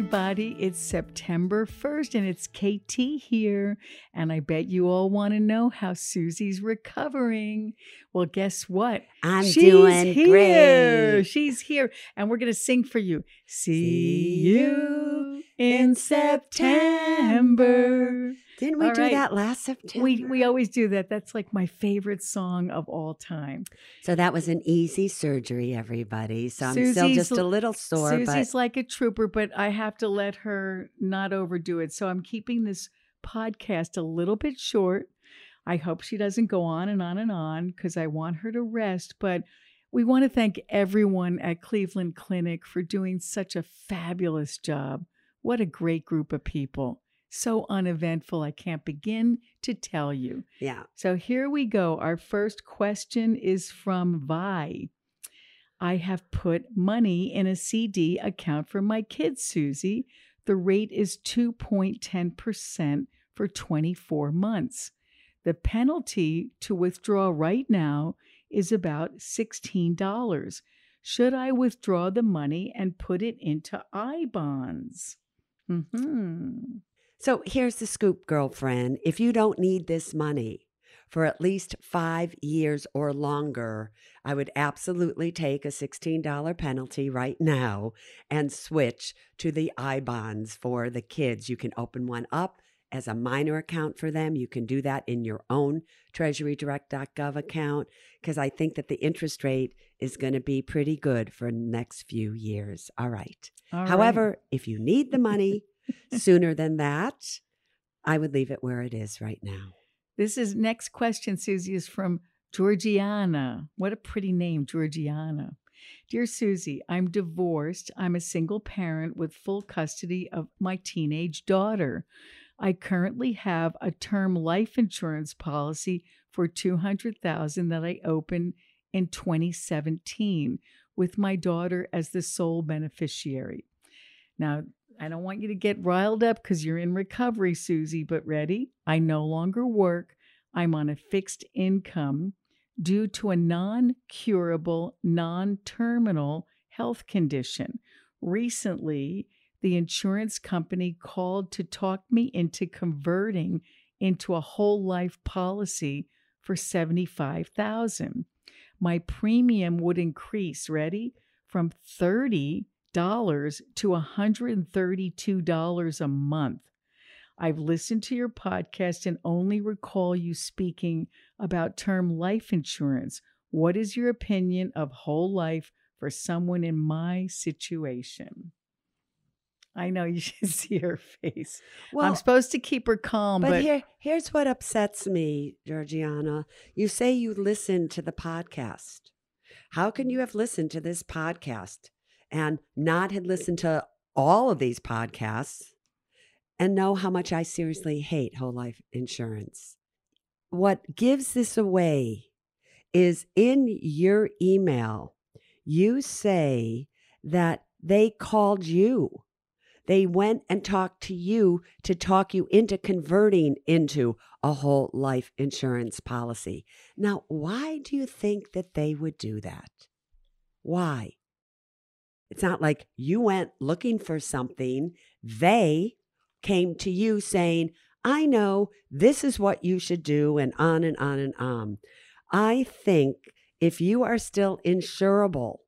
Everybody, it's September 1st and it's KT here. And I bet you all want to know how Suze's recovering. Well, guess what? I'm She's doing here. great. She's here. And we're going to sing for you. See, See you in September. Didn't we All do right. that last September? We, we always do that. That's like my favorite song of all time. so that was an easy surgery, everybody. So I'm still Suze's just a little sore, Suze's but like a trooper, but I have to let her not overdo it. So I'm keeping this podcast a little bit short. I hope she doesn't go on and on and on because I want her to rest. But we want to thank everyone at Cleveland Clinic for doing such a fabulous job. What a great group of people. So uneventful, I can't begin to tell you. yeah. So here we go. Our first question is from Vi. I have put money in a CD account for my kids, Suze. The rate is 2.10% for 24 months. The penalty to withdraw right now is about $16. Should I withdraw the money and put it into I bonds? hmm So here's the scoop, girlfriend. If you don't need this money for at least five years or longer, I would absolutely take a $16 penalty right now and switch to the I bonds for the kids. You can open one up as a minor account for them. You can do that in your own treasurydirect.gov account because I think that the interest rate is going to be pretty good for the next few years. All right. All right. However, if you need the money sooner than that, I would leave it where it is right now. This is next question, Suze, is from Georgiana. What a pretty name, Georgiana. Dear Suze, I'm divorced. I'm a single parent with full custody of my teenage daughter. I currently have a term life insurance policy for 200,000 that I opened in 2017 with my daughter as the sole beneficiary. Now, I don't want you to get riled up because you're in recovery, Suze, but ready? I no longer work. I'm on a fixed income due to a non curable, non terminal health condition. Recently, the insurance company called to talk me into converting into a whole life policy for 75,000. My premium would increase, ready? From 30 dollars to $132 a month. I've listened to your podcast and only recall you speaking about term life insurance. What is your opinion of whole life for someone in my situation? I know you should see her face. Well, I'm supposed to keep her calm, but, but, here, here's what upsets me, Georgiana. You say you listened to the podcast. How can you have listened to this podcast and not had listened to all of these podcasts and know how much I seriously hate whole life insurance? What gives this away is in your email, you say that they called you. They went and talked to you to talk you into converting into a whole life insurance policy. Now, why do you think that they would do that? Why? It's not like you went looking for something. They came to you saying, I know this is what you should do, and on and on and on. I think if you are still insurable,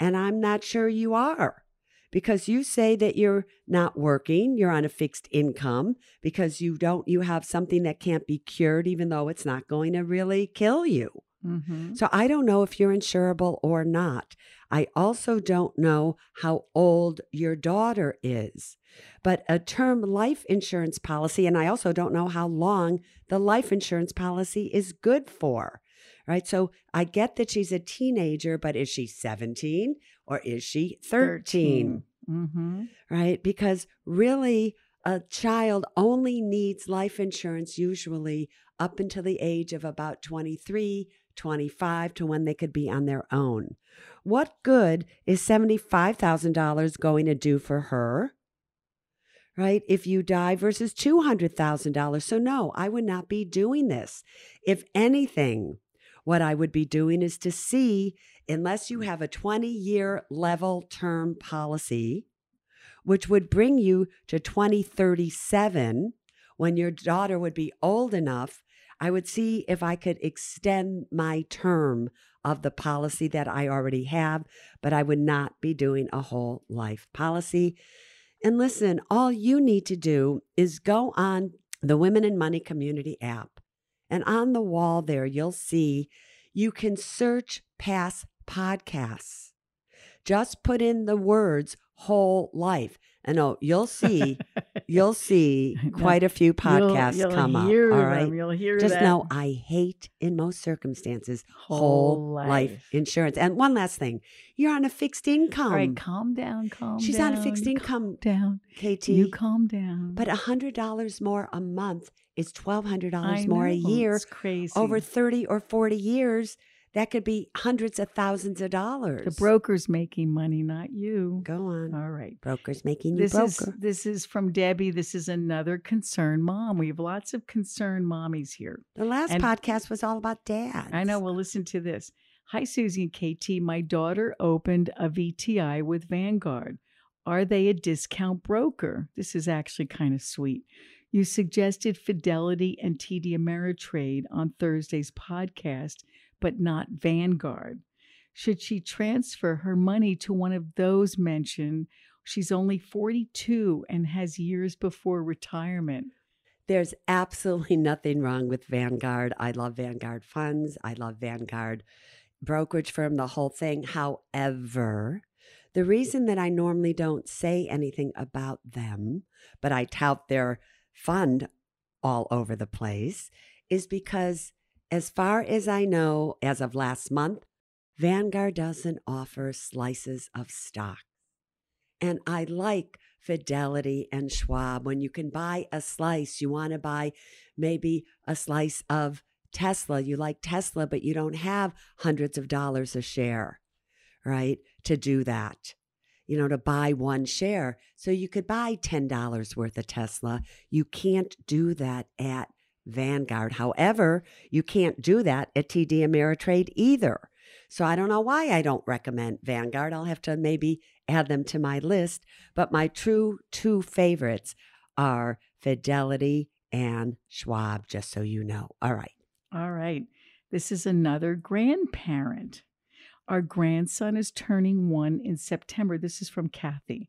and I'm not sure you are, because you say that you're not working, you're on a fixed income because you don't you have something that can't be cured even though it's not going to really kill you. Mm-hmm. So I don't know if you're insurable or not. I also don't know how old your daughter is. But a term life insurance policy, and I also don't know how long the life insurance policy is good for. Right. So I get that she's a teenager, but is she 17 or is she 13? Mm-hmm. Right. Because really, a child only needs life insurance usually up until the age of about 23, 25 to when they could be on their own. What good is $75,000 going to do for her? Right? If you die versus $200,000. So, no, I would not be doing this. If anything, what I would be doing is to see, unless you have a 20 year level term policy, which would bring you to 2037 when your daughter would be old enough, I would see if I could extend my term of the policy that I already have, but I would not be doing a whole life policy. And listen, all you need to do is go on the Women in Money Community app. And on the wall there, you'll see you can search past podcasts. Just put in the words whole life. And oh, you'll see, you'll see quite a few podcasts you'll, you'll come up. hear All them. right. You'll hear Just that. know I hate in most circumstances whole, whole life. insurance. And one last thing, you're on a fixed income. All right, calm down, calm She's down. on a fixed you income, Calm down. KT. You calm down. but a hundred dollars more a month is twelve hundred dollars more a year. It's crazy. Over thirty or forty years, that could be hundreds of thousands of dollars. the broker's making money, not you. Go on. All right. Brokers making you This is this is from Debbie. This is another concerned mom. We have lots of concerned mommies here. the last and- podcast was all about dads. I know. Well, listen to this. Hi, Suze and KT. My daughter opened a VTI with Vanguard. Are they a discount broker? This is actually kind of sweet. You suggested Fidelity and TD Ameritrade on Thursday's podcast, but not Vanguard. Should she transfer her money to one of those mentioned? She's only 42 and has years before retirement. There's absolutely nothing wrong with Vanguard. I love Vanguard funds. I love Vanguard brokerage firm, the whole thing. However, the reason that I normally don't say anything about them, but I tout their fund all over the place, is because, as far as I know, as of last month, Vanguard doesn't offer slices of stock. And I like Fidelity and Schwab. When you can buy a slice, you want to buy maybe a slice of Tesla. You like Tesla, but you don't have hundreds of dollars a share, right? To do that, you know, to buy one share. So you could buy $10 worth of Tesla. You can't do that at Vanguard. However, you can't do that at TD Ameritrade either. So I don't know why I don't recommend Vanguard. I'll have to maybe add them to my list. But my true two favorites are Fidelity and Schwab, just so you know. All right. All right. This is another grandparent. Our grandson is turning one in September. This is from Kathy.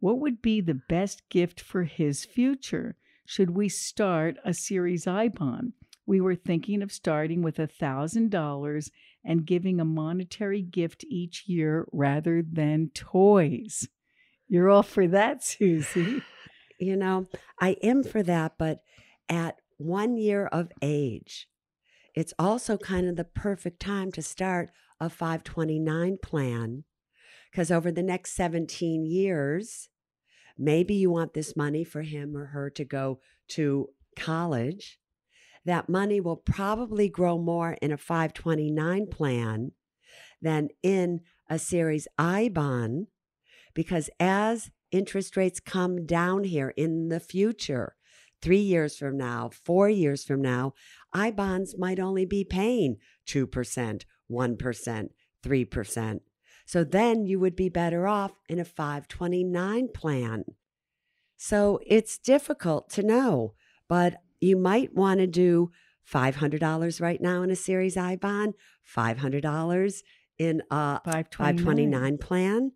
What would be the best gift for his future? Should we start a series I bond? We were thinking of starting with a $1,000 and giving a monetary gift each year rather than toys. You're all for that, Suze. You know, I am for that, but at one year of age, it's also kind of the perfect time to start a 529 plan because over the next 17 years, maybe you want this money for him or her to go to college. That money will probably grow more in a 529 plan than in a series I bond because as interest rates come down here in the future, three years from now, four years from now, I bonds might only be paying 2%, 1%, 3%. So then you would be better off in a 529 plan. So it's difficult to know, but you might want to do $500 right now in a Series I bond, $500 in a 529. 529 plan,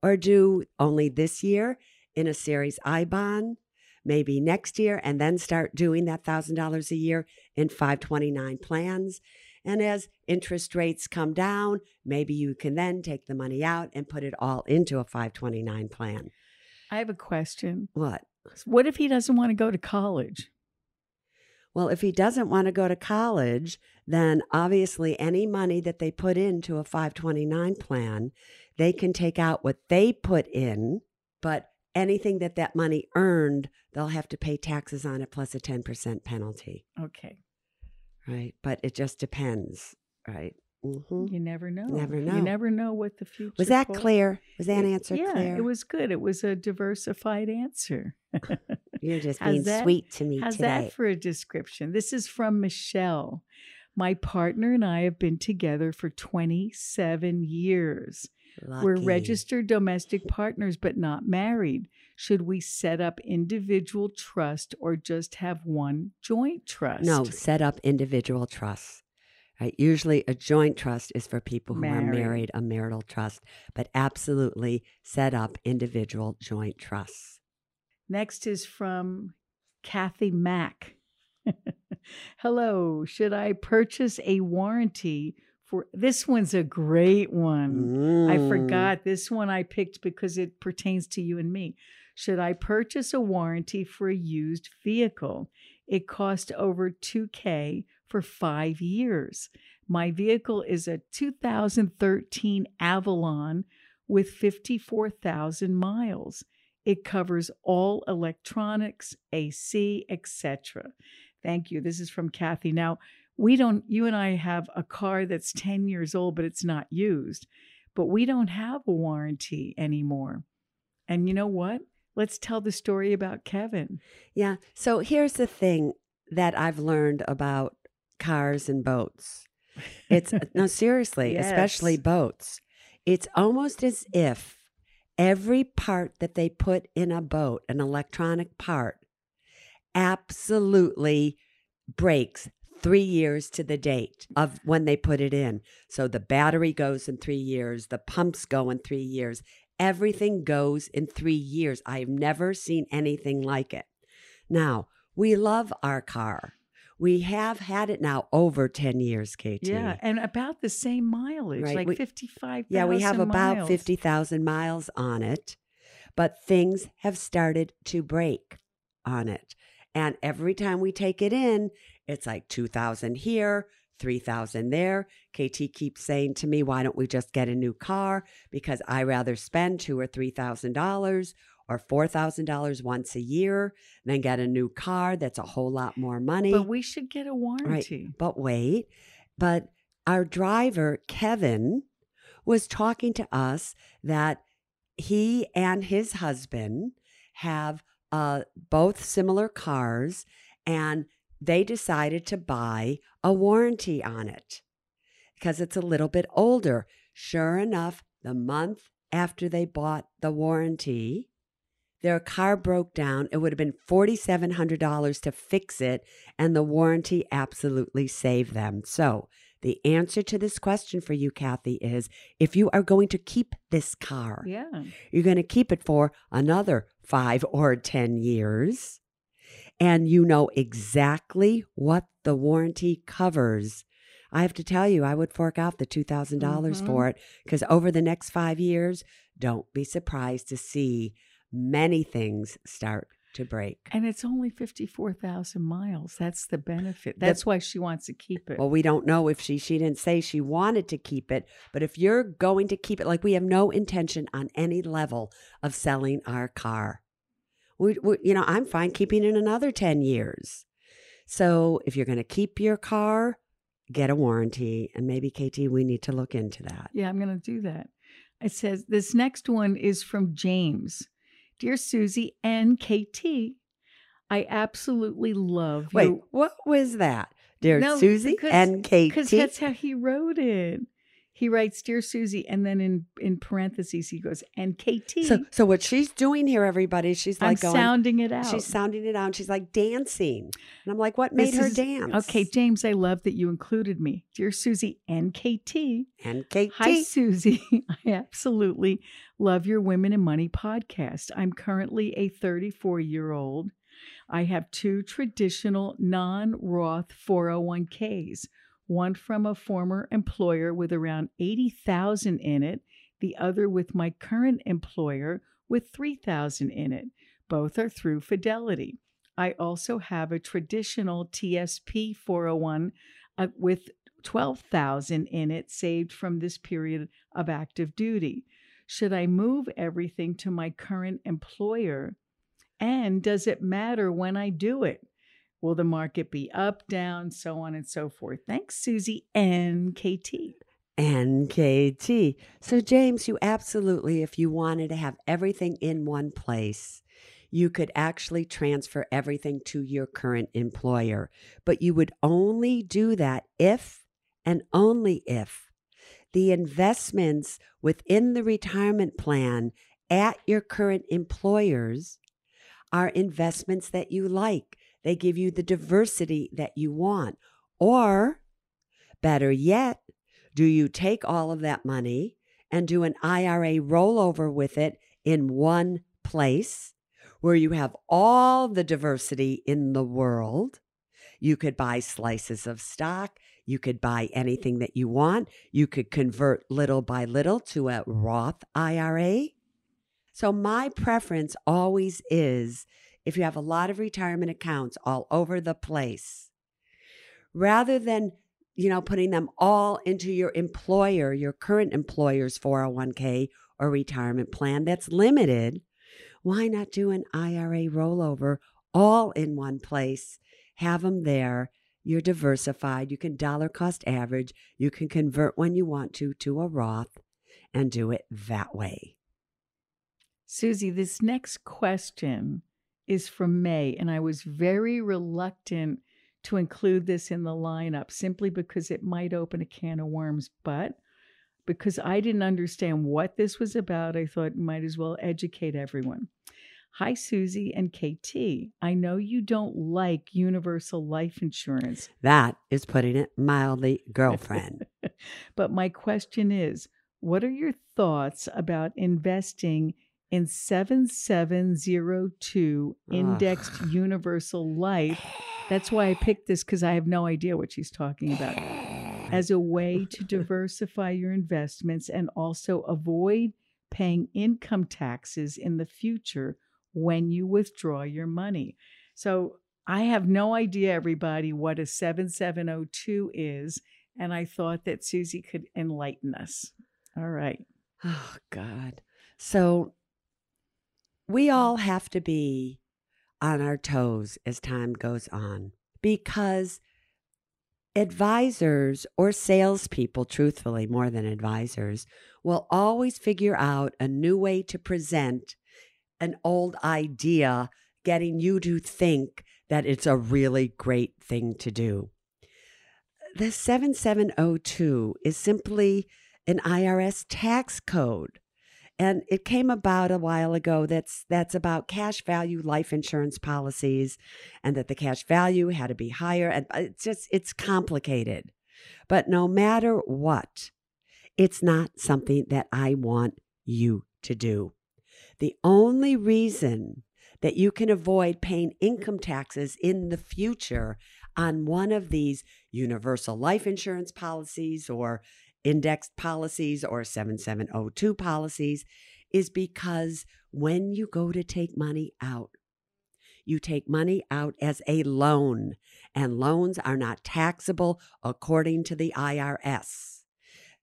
or do only this year in a Series I bond, maybe next year, and then start doing that $1,000 a year in 529 plans. And as interest rates come down, maybe you can then take the money out and put it all into a 529 plan. I have a question. What? What if he doesn't want to go to college? Well, if he doesn't want to go to college, then obviously any money that they put into a 529 plan, they can take out what they put in, but anything that that money earned, they'll have to pay taxes on it plus a 10% penalty, Okay. Right? But it just depends, right? hmm You never know. Never know. You never know what the future Was that holds. clear? Was that It- answer yeah, clear? it was good. It was a diversified answer. You're just being that- sweet to me How's today. that for a description? This is from Michelle. My partner and I have been together for 27 years. Lucky. We're registered domestic partners, but not married. Should we set up individual trust or just have one joint trust? No, set up individual trusts. Right? Usually a joint trust is for people who are Married. married, a marital trust, but absolutely set up individual joint trusts. Next is from Kathy Mack. Hello, should I purchase a warranty for this one's a great one. I Mm. forgot this one I picked because it pertains to you and me. Should I purchase a warranty for a used vehicle? It cost over 2K for five years. My vehicle is a 2013 Avalon with 54,000 miles. It covers all electronics, AC, etc. Thank you. This is from Kathy. Now, we don't, you and I have a car that's 10 years old, but it's not used. But we don't have a warranty anymore. And you know what? Let's tell the story about Kevin. Yeah. So here's the thing that I've learned about cars and boats. It's no, seriously, especially boats. It's almost as if every part that they put in a boat, an electronic part, absolutely breaks three years to the date of when they put it in. So the battery goes in three years, the pumps go in three years, everything goes in three years. I've never seen anything like it. Now, we love our car. We have had it now over 10 years, KT. Yeah, and about the same mileage, Right, like we- 55,000 Yeah, we have about 50,000 miles on it, but things have started to break on it. And every time we take it in, it's like 2,000 here, 3,000 there. KT keeps saying to me, why don't we just get a new car? Because I rather spend two or $3,000 or $4,000 once a year than get a new car that's a whole lot more money. But we should get a warranty. But wait, but our driver, Kevin, was talking to us that he and his husband have uh, both similar cars and they decided to buy a warranty on it because it's a little bit older. Sure enough, the month after they bought the warranty, their car broke down. It would have been $4,700 to fix it, and the warranty absolutely saved them. So, the answer to this question for you, Kathy, is if you are going to keep this car, Yeah. you're going to keep it for another five or 10 years, and you know exactly what the warranty covers. I have to tell you, I would fork out the $2,000 Mhm. for it because over the next five years, don't be surprised to see many things start to break. And it's only 54,000 miles. That's the benefit. That's why she wants to keep it. Well, we don't know if she she didn't say she wanted to keep it, but if you're going to keep it, like we have no intention on any level of selling our car. We, we you know, I'm fine keeping it another 10 years. So, if you're going to keep your car, get a warranty and maybe KT we need to look into that. Yeah, I'm going to do that. It says this next one is from James. Dear Suze and KT, I absolutely love Wait, your what was that? Dear No, Suze and KT. because that's how he wrote it. He writes, "Dear Suze," and then in in parentheses he goes, "And KT." So, so what she's doing here, everybody, she's like going, sounding it out. she's sounding it out. She's like dancing, and I'm like, what made This her is- dance? Okay, James, I love that you included me. Dear Suze and KT. and Kate. Hi, Suze. I absolutely love your Women and Money podcast. I'm currently a 34 year old. I have two traditional non Roth 401ks, one from a former employer with around 80,000 in it, the other with my current employer with 3,000 in it. Both are through Fidelity. I also have a traditional TSP 401 uh, with 12,000 in it saved from this period of active duty. Should I move everything to my current employer? And does it matter when I do it? Will the market be up, down, so on and so forth? Thanks, Suze and KT. NKT. So, James, you absolutely, if you wanted to have everything in one place, you could actually transfer everything to your current employer. But you would only do that if and only if the investments within the retirement plan at your current employers are investments that you like. They give you the diversity that you want. Or, better yet, do you take all of that money and do an IRA rollover with it in one place where you have all the diversity in the world? You could buy slices of stock. You could buy anything that you want. You could convert little by little to a Roth IRA. So, my preference always is if you have a lot of retirement accounts all over the place, rather than you know, putting them all into your employer, your current employer's 401k or retirement plan that's limited, why not do an IRA rollover all in one place? Have them there. You're diversified. You can dollar cost average. You can convert when you want to to a Roth and do it that way. Suze, this next question is from May, and I was very reluctant to include this in the lineup simply because it might open a can of worms. But because I didn't understand what this was about, I thought might as well educate everyone. Hi, Suze and KT. I know you don't like universal life insurance, That is putting it mildly, girlfriend. but my question is what are your thoughts about investing in 7702 indexed universal life? That's why I picked this because I have no idea what she's talking about. As a way to diversify your investments and also avoid paying income taxes in the future when you withdraw your money. So I have no idea, everybody, what a 7702 is. And I thought that Suze could enlighten us. All right. Oh, God. So we all have to be on our toes as time goes on because advisors or salespeople, truthfully, more than advisors, will always figure out a new way to present an old idea, getting you to think that it's a really great thing to do. The 7702 is simply an IRS tax code. And it came about a while ago that's that's about cash value life insurance policies and that the cash value had to be higher and uh, it's just it's complicated. But no matter what, it's not something that I want you to do. The only reason that you can avoid paying income taxes in the future on one of these universal life insurance policies or indexed policies or 7702 policies is because when you go to take money out, you take money out as a loan, and loans are not taxable according to the IRS.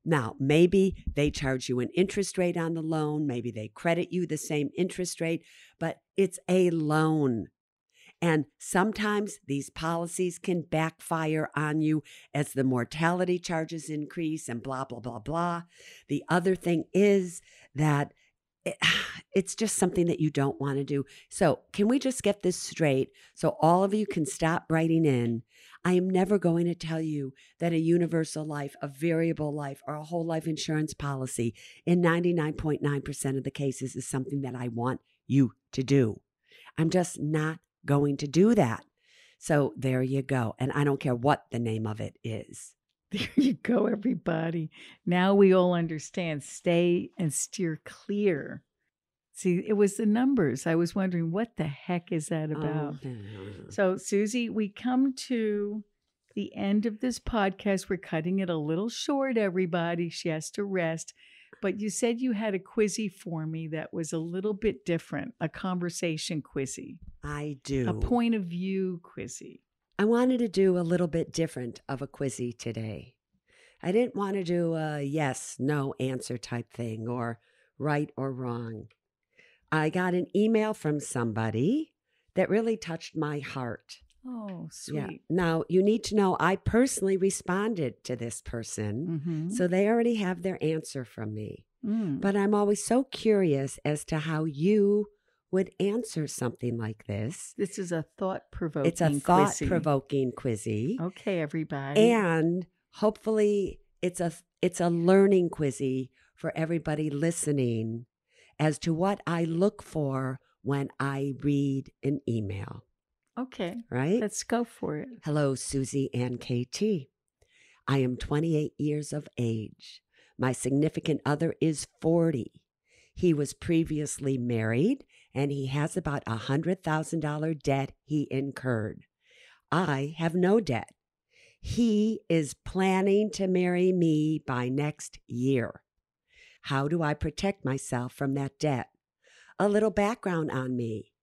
Now, maybe they charge you an interest rate on the loan, maybe they credit you the same interest rate, but it's a loan. And sometimes these policies can backfire on you as the mortality charges increase and blah, blah, blah, blah. The other thing is that it- it's just something that you don't want to do. So, can we just get this straight so all of you can stop writing in? I am never going to tell you that a universal life, a variable life, or a whole life insurance policy in 99.9% of the cases is something that I want you to do. I'm just not going to do that. So, there you go. And I don't care what the name of it is. There you go, everybody. Now we all understand. Stay and steer clear. See, it was the numbers. I was wondering what the heck is that about? Oh, So, Suze, we come to the end of this podcast. We're cutting it a little short, everybody. She has to rest. But you said you had a quizzy for me that was a little bit different, a conversation quizzy, I do. a point of view quizzy. I wanted to do a little bit different of a quizzy today. I didn't want to do a yes, no answer type thing or right or wrong. I got an email from somebody that really touched my heart. Oh, sweet. Now, you need to know I personally responded to this person, Mm-hmm. so they already have their answer from me. Mm. But I'm always so curious as to how you would answer something like this. This is a thought provoking. It's a thought provoking quizzy. Okay, everybody. and hopefully it's a it's a learning quizzy for everybody listening as to what I look for when I read an email, okay, right? let's go for it. Hello, Suze and KT. I am 28 years of age. My significant other is 40. He was previously married and he has about a $100,000 debt he incurred. I have no debt. He is planning to marry me by next year. How do I protect myself from that debt? A little background on me.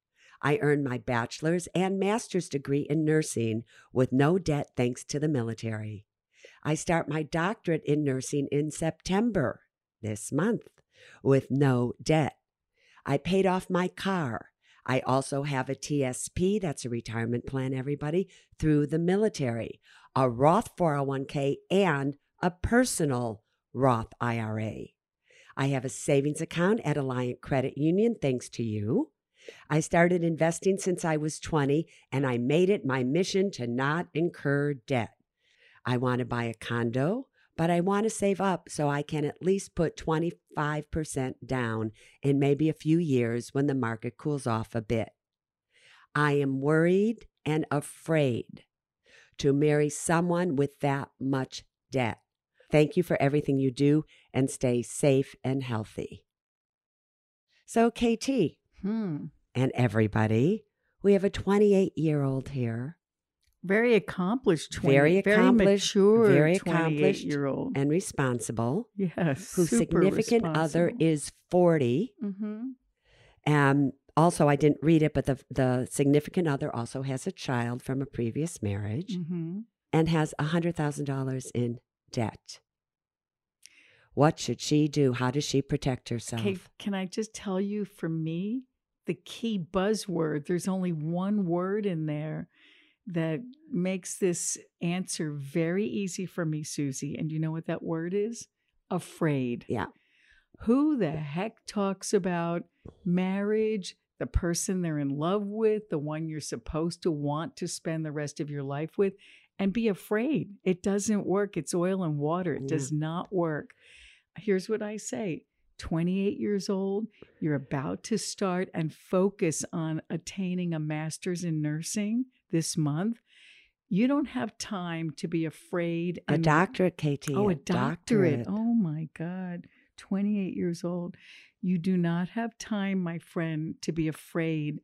I earned my bachelor's and master's degree in nursing with no debt thanks to the military. I start my doctorate in nursing in September this month with no debt. I paid off my car. I also have a TSP, that's a retirement plan, everybody, through the military, a Roth 401k, and a personal Roth IRA. I have a savings account at Alliant Credit Union, thanks to you. I started investing since I was 20, and I made it my mission to not incur debt. I want to buy a condo, but I want to save up so I can at least put 25% down in maybe a few years when the market cools off a bit. I am worried and afraid to marry someone with that much debt. Thank you for everything you do and stay safe and healthy. So, KT Hmm. and everybody, we have a 28 year old here Very accomplished, 20, Very accomplished, mature, very accomplished, year old. and responsible, Yes, whose significant other is 40. Mm-hmm. Um, also, I didn't read it, but the, the significant other also has a child from a previous marriage Mm-hmm. and has $100,000 in debt. What should she do? How does she protect herself? Okay, can I just tell you, for me, the key buzzword, there's only one word in there that makes this answer very easy for me, Suze. And you know what that word is? Afraid. Yeah. Who the heck talks about marriage, the person they're in love with, the one you're supposed to want to spend the rest of your life with, and be afraid? It doesn't work. It's oil and water. It Yeah. does not work. Here's what I say 28 years old, you're about to start and focus on attaining a master's in nursing this month. You don't have time to be afraid. a and- doctorate, KT. Oh, a doctorate. Oh my God. 28 years old. You do not have time, my friend, to be afraid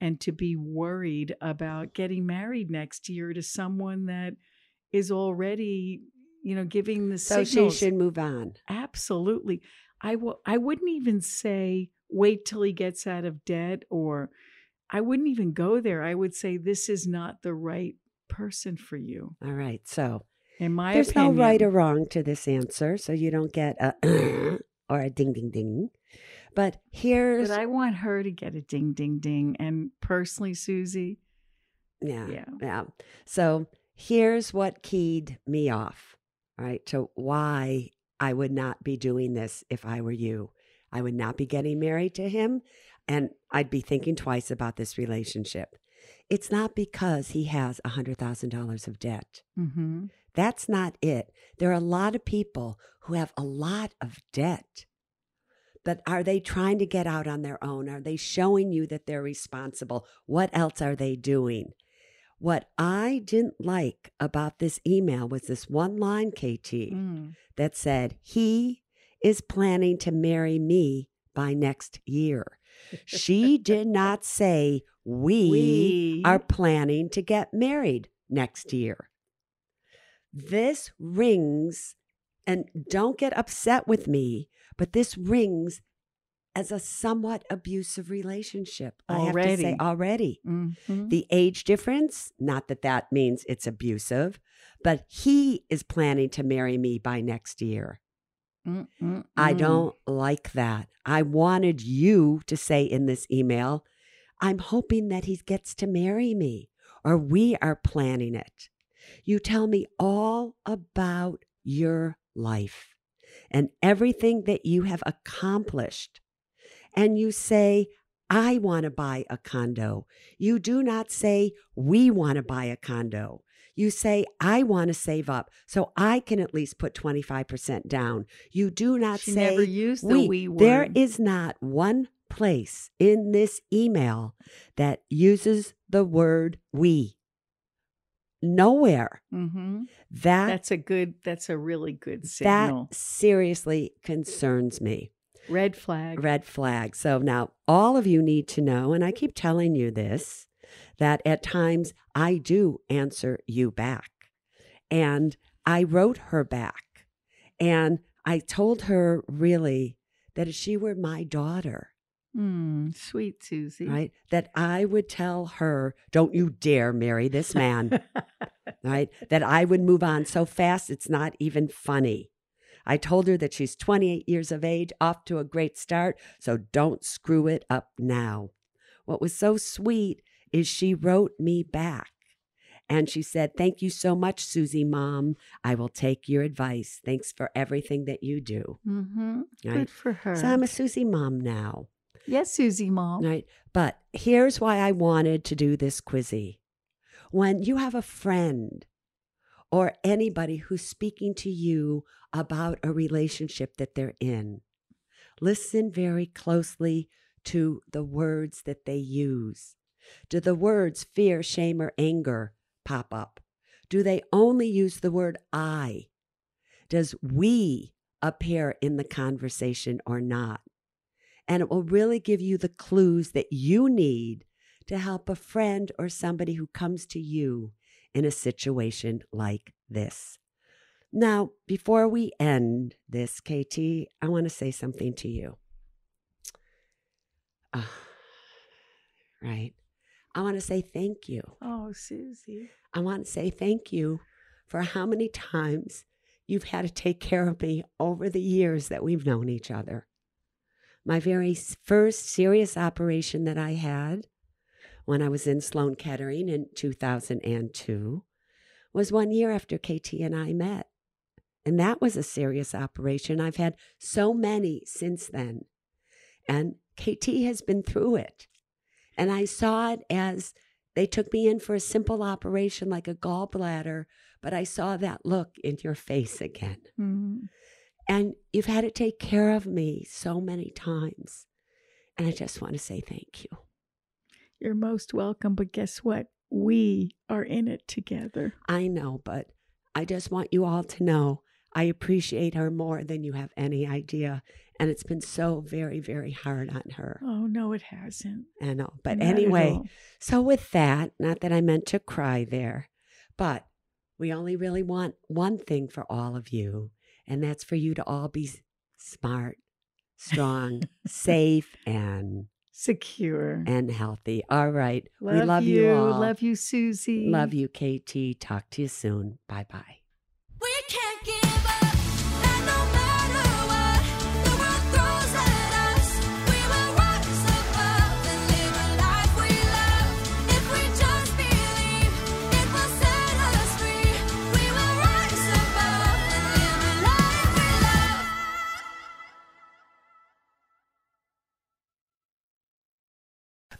and to be worried about getting married next year to someone that is already, you know, giving the So signals. she should move on. Absolutely. I will I wouldn't even say wait till he gets out of debt or I wouldn't even go there. I would say this is not the right person for you. All right. So In my there's opinion. no right or wrong to this answer. So you don't get a or a ding, ding, ding. But here's, But I want her to get a ding ding ding. And personally, Suze, yeah, yeah. yeah. So here's what keyed me off, right? To why I would not be doing this if I were you. I would not be getting married to him. And I'd be thinking twice about this relationship. It's not because he has a $100,000 of debt. Mm-hmm. That's not it. There are a lot of people who have a lot of debt. But are they trying to get out on their own? Are they showing you that they're responsible? What else are they doing? What I didn't like about this email was this one line, KT, Mm. that said, He is planning to marry me by next year. She did not say, We, We are planning to get married next year. This rings, and don't get upset with me, but this rings as a somewhat abusive relationship. I have to say Already. already. Mhm. The age difference, not that that means it's abusive, but he is planning to marry me by next year. Mm, mm, I don't like that. I wanted you to say in this email, I'm hoping that he gets to marry me, or we are planning it. You tell me all about your life and everything that you have accomplished. And you say, I want to buy a condo. You do not say, we want to buy a condo. You say, I want to save up so I can at least put 25% down. You do not She say, never used the we. we word. There is not one place in this email that uses the word we. Nowhere. Mhm. That That's a good. That's a really good signal. that seriously concerns me. Red flag. Red flag. So now all of you need to know, and I keep telling you this, that at times I do answer you back. And I wrote her back. And I told her really that if she were my daughter, Mm, sweet Suze. right, that I would tell her, don't you dare marry this man, right? That I would move on so fast it's not even funny. I told her that she's 28 years of age, off to a great start, so don't screw it up now. What was so sweet is she wrote me back and she said, Thank you so much, Suze Mom. I will take your advice. Thanks for everything that you do. mm-hmm. Right? Good for her. So I'm a Suze Mom now. yes, Suze, mom. Right. But here's why I wanted to do this quizzy. When you have a friend or anybody who's speaking to you about a relationship that they're in, listen very closely to the words that they use. Do the words fear, shame, or anger pop up? Do they only use the word I? Does we appear in the conversation or not? and it will really give you the clues that you need to help a friend or somebody who comes to you in a situation like this. Now, before we end this, KT, I want to say something to you. Ah, right. I want to say thank you. Oh, Susie. I want to say thank you for how many times you've had to take care of me over the years that we've known each other. My very first serious operation that I had when I was in Sloan Kettering in 2002 was one year after KT and I met. And that was a serious operation. I've had so many since then. And KT has been through it. And I saw it as they took me in for a simple operation like a gallbladder, but I saw that look in your face again. Mm. And you've had to take care of me so many times. And I just want to say thank you. You're most welcome. But guess what? We are in it together. I know, but I just want you all to know I appreciate her more than you have any idea. And it's been so very, very hard on her. Oh no, it hasn't. I know. But Not anyway, so with that, not that I meant to cry there, but we only really want one thing for all of you, and that's for you to all be smart, strong, safe, and secure. and healthy. All right. Love we love you. you all. Love you, Suze. Love you, KT. Talk to you soon. Bye bye.